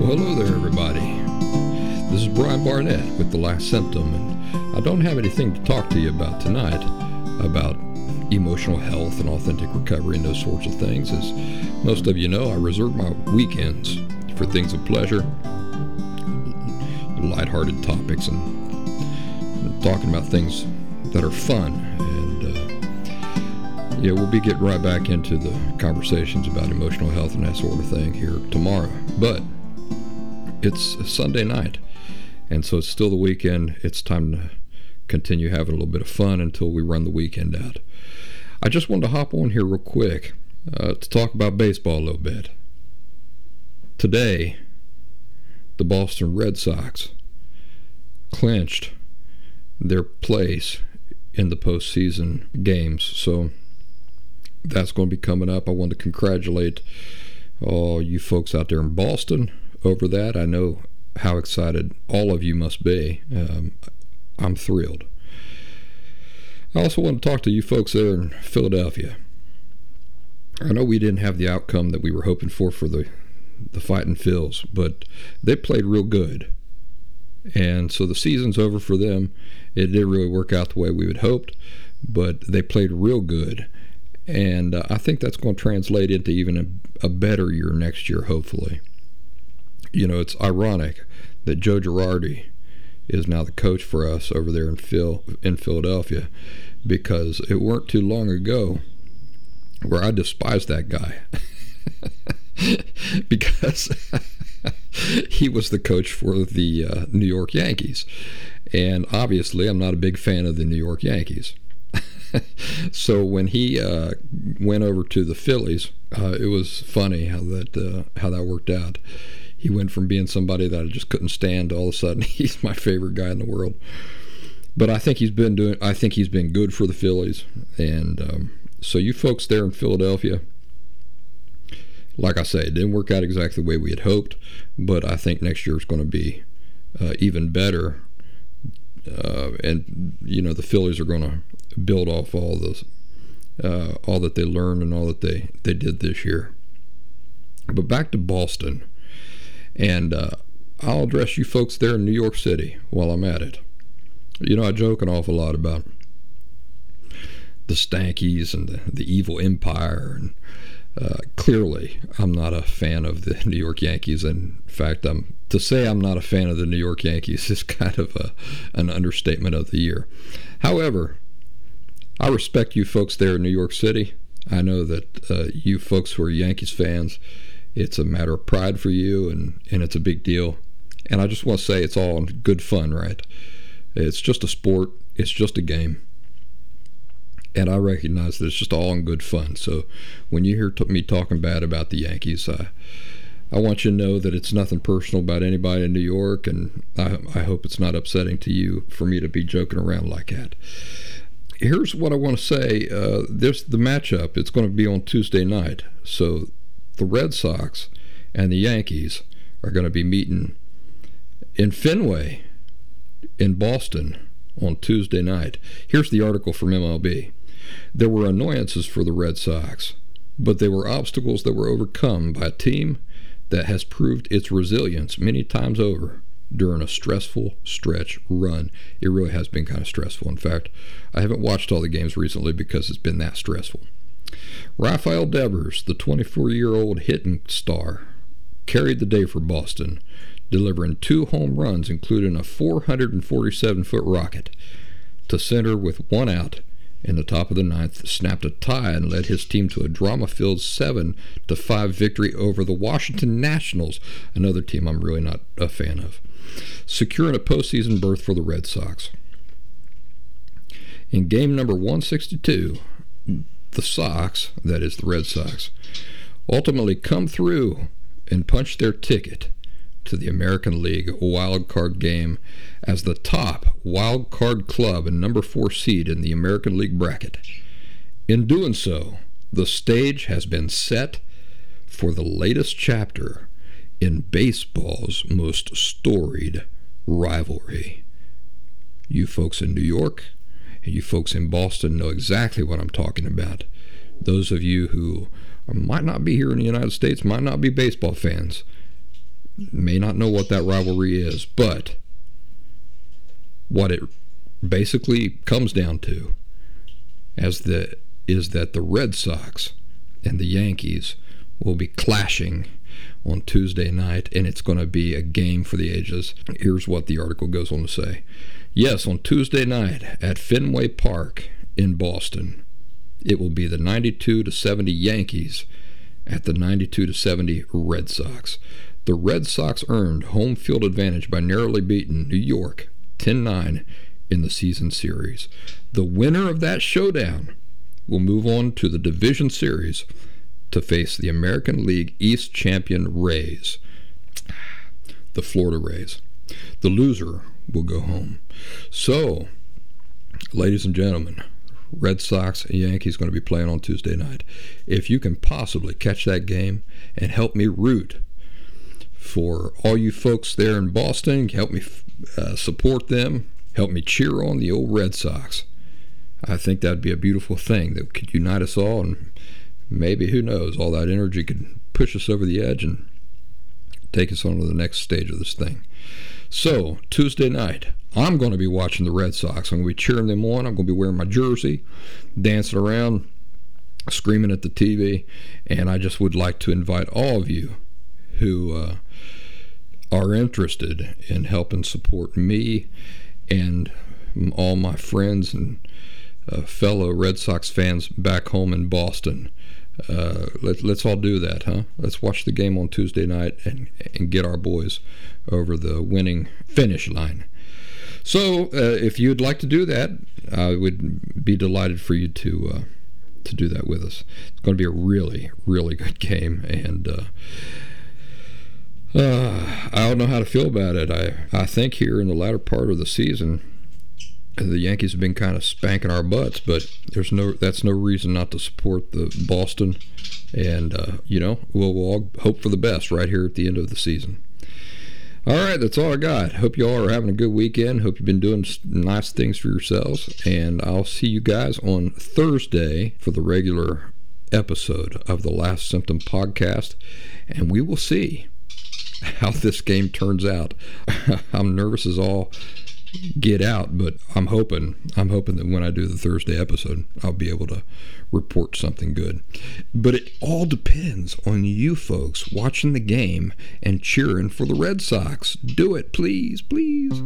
Well, hello there, everybody. This is Brian Barnett with The Last Symptom, and I don't have anything to talk to you about tonight about emotional health and authentic recovery and those sorts of things. As most of you know, I reserve my weekends for things of pleasure, lighthearted topics, and, talking about things that are fun. And uh, yeah, we'll be getting right back into the conversations about emotional health and that sort of thing here tomorrow. But it's Sunday night, and so it's still the weekend. It's time to continue having a little bit of fun until we run the weekend out. I just wanted to hop on here real quick uh, to talk about baseball a little bit. Today, the Boston Red Sox clinched their place in the postseason games. So that's going to be coming up. I want to congratulate all you folks out there in Boston over that. I know how excited all of you must be. Um, I'm thrilled. I also want to talk to you folks there in Philadelphia. I know we didn't have the outcome that we were hoping for for the the fighting Phils, but they played real good. And so the season's over for them. It didn't really work out the way we had hoped, but they played real good. And uh, I think that's going to translate into even a, a better year next year, hopefully you know, it's ironic that Joe Girardi is now the coach for us over there in Phil in Philadelphia because it weren't too long ago where I despised that guy. Because he was the coach for the uh, New York Yankees. And obviously I'm not a big fan of the New York Yankees. So when he uh, went over to the Phillies uh, it was funny how that uh, how that worked out he went from being somebody that I just couldn't stand to all of a sudden he's my favorite guy in the world. But I think he's been doing. I think he's been good for the Phillies, and um, so you folks there in Philadelphia, like I say, it didn't work out exactly the way we had hoped, but I think next year is going to be uh, even better. Uh, and you know the Phillies are going to build off all the uh, all that they learned and all that they they did this year. But back to Boston. And uh, I'll address you folks there in New York City while I'm at it. You know, I joke an awful lot about the Stankies and the, the evil empire. And uh, clearly, I'm not a fan of the New York Yankees. In fact, I'm to say I'm not a fan of the New York Yankees is kind of a, an understatement of the year. However, I respect you folks there in New York City. I know that uh, you folks who are Yankees fans it's a matter of pride for you, and, and it's a big deal. And I just want to say it's all good fun, right? It's just a sport, it's just a game. And I recognize that it's just all in good fun. So when you hear me talking bad about the Yankees, I, I want you to know that it's nothing personal about anybody in New York, and I, I hope it's not upsetting to you for me to be joking around like that here's what I want to say. Uh, there's the matchup. It's going to be on Tuesday night. So the Red Sox and the Yankees are going to be meeting in Fenway in Boston on Tuesday night. Here's the article from MLB. There were annoyances for the Red Sox, but they were obstacles that were overcome by a team that has proved its resilience many times over during a stressful stretch run. It really has been kind of stressful. In fact, I haven't watched all the games recently because it's been that stressful. Rafael Devers, the 24 year old hitting star, carried the day for Boston, delivering two home runs, including a 447 foot rocket to center with one out in the top of the ninth, snapped a tie and led his team to a drama-filled seven to five victory over the Washington Nationals, another team I'm really not a fan of, securing a postseason berth for the Red Sox. In game number 162, the Sox, that is the Red Sox, ultimately come through and punch their ticket to the American League wild card game as the top wild card club and number four seed in the American League bracket. In doing so, the stage has been set for the latest chapter in baseball's most storied rivalry. You folks in New York you folks in Boston know exactly what I'm talking about. Those of you who might not be here in the United States, might not be baseball fans, may not know what that rivalry is, but what it basically comes down to as the is that the Red Sox and the Yankees will be clashing on Tuesday night, and it's going to be a game for the ages. Here's what the article goes on to say. Yes, on Tuesday night at Fenway Park in Boston, it will be the 92 to 70 Yankees at the 92 to 70 Red Sox. The Red Sox earned home field advantage by narrowly beating New York 10-9 in the season series. The winner of that showdown will move on to the division series to face the American League East champion Rays, the Florida Rays. The loser will go home. So, ladies and gentlemen, Red Sox and Yankees going to be playing on Tuesday night. If you can possibly catch that game and help me root for all you folks there in Boston, help me uh, support them, help me cheer on the old Red Sox. I think that'd be a beautiful thing that could unite us all, and maybe who knows, all that energy could push us over the edge and take us on to the next stage of this thing. So Tuesday night, I'm going to be watching the Red Sox. I'm going to be cheering them on. I'm going to be wearing my jersey, dancing around, screaming at the TV, and I just would like to invite all of you who uh, are interested in helping support me and all my friends and fellow Red Sox fans back home in Boston. Uh, let, let's all do that, huh? Let's watch the game on Tuesday night and, and get our boys over the winning finish line. So, uh, if you'd like to do that, I would be delighted for you to uh, to do that with us. It's going to be a really, really good game, and uh, uh, I don't know how to feel about it. I I think here in the latter part of the season, the Yankees have been kind of spanking our butts, but there's no that's no reason not to support the Boston, and uh, you know we'll, we'll all hope for the best right here at the end of the season. All right, that's all I got. Hope you all are having a good weekend. Hope you've been doing nice things for yourselves, and I'll see you guys on Thursday for the regular episode of the Last Symptom podcast, and we will see how this game turns out. I'm nervous as all get out, but I'm hoping I'm hoping that when I do the Thursday episode, I'll be able to report something good. But it all depends on you folks watching the game and cheering for the Red Sox. Do it, please, please.